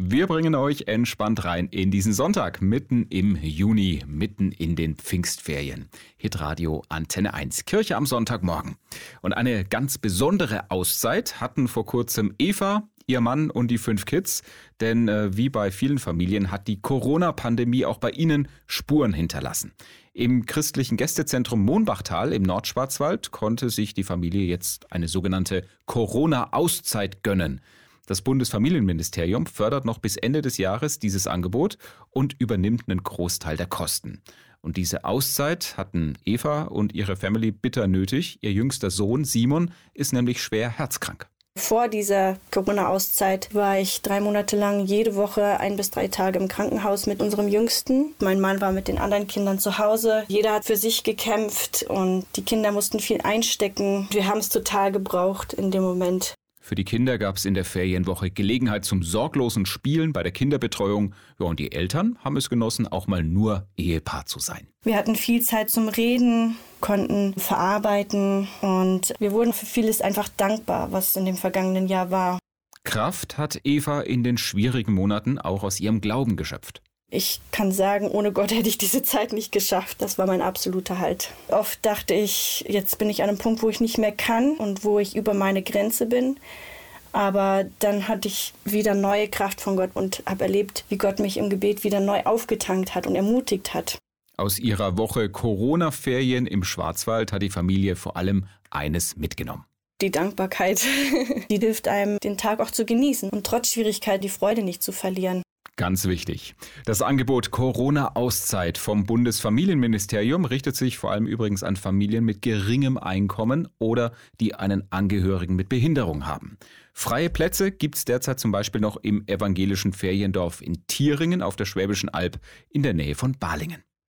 Wir bringen euch entspannt rein in diesen Sonntag, mitten im Juni, mitten in den Pfingstferien. Hitradio Antenne 1, Kirche am Sonntagmorgen. Und eine ganz besondere Auszeit hatten vor kurzem Eva, ihr Mann und die fünf Kids. Denn äh, wie bei vielen Familien hat die Corona-Pandemie auch bei ihnen Spuren hinterlassen. Im christlichen Gästezentrum Mohnbachtal im Nordschwarzwald konnte sich die Familie jetzt eine sogenannte Corona-Auszeit gönnen. Das Bundesfamilienministerium fördert noch bis Ende des Jahres dieses Angebot und übernimmt einen Großteil der Kosten. Und diese Auszeit hatten Eva und ihre Family bitter nötig. Ihr jüngster Sohn Simon ist nämlich schwer herzkrank. Vor dieser Corona-Auszeit war ich drei Monate lang jede Woche ein bis drei Tage im Krankenhaus mit unserem Jüngsten. Mein Mann war mit den anderen Kindern zu Hause. Jeder hat für sich gekämpft und die Kinder mussten viel einstecken. Wir haben es total gebraucht in dem Moment. Für die Kinder gab es in der Ferienwoche Gelegenheit zum sorglosen Spielen bei der Kinderbetreuung. Ja, und die Eltern haben es genossen, auch mal nur Ehepaar zu sein. Wir hatten viel Zeit zum Reden, konnten verarbeiten und wir wurden für vieles einfach dankbar, was in dem vergangenen Jahr war. Kraft hat Eva in den schwierigen Monaten auch aus ihrem Glauben geschöpft. Ich kann sagen, ohne Gott hätte ich diese Zeit nicht geschafft. Das war mein absoluter Halt. Oft dachte ich, jetzt bin ich an einem Punkt, wo ich nicht mehr kann und wo ich über meine Grenze bin. Aber dann hatte ich wieder neue Kraft von Gott und habe erlebt, wie Gott mich im Gebet wieder neu aufgetankt hat und ermutigt hat. Aus ihrer Woche Corona-Ferien im Schwarzwald hat die Familie vor allem eines mitgenommen. Die Dankbarkeit, die hilft einem, den Tag auch zu genießen und trotz Schwierigkeit die Freude nicht zu verlieren. Ganz wichtig. Das Angebot Corona-Auszeit vom Bundesfamilienministerium richtet sich vor allem übrigens an Familien mit geringem Einkommen oder die einen Angehörigen mit Behinderung haben. Freie Plätze gibt es derzeit zum Beispiel noch im evangelischen Feriendorf in Thieringen auf der Schwäbischen Alb in der Nähe von Balingen.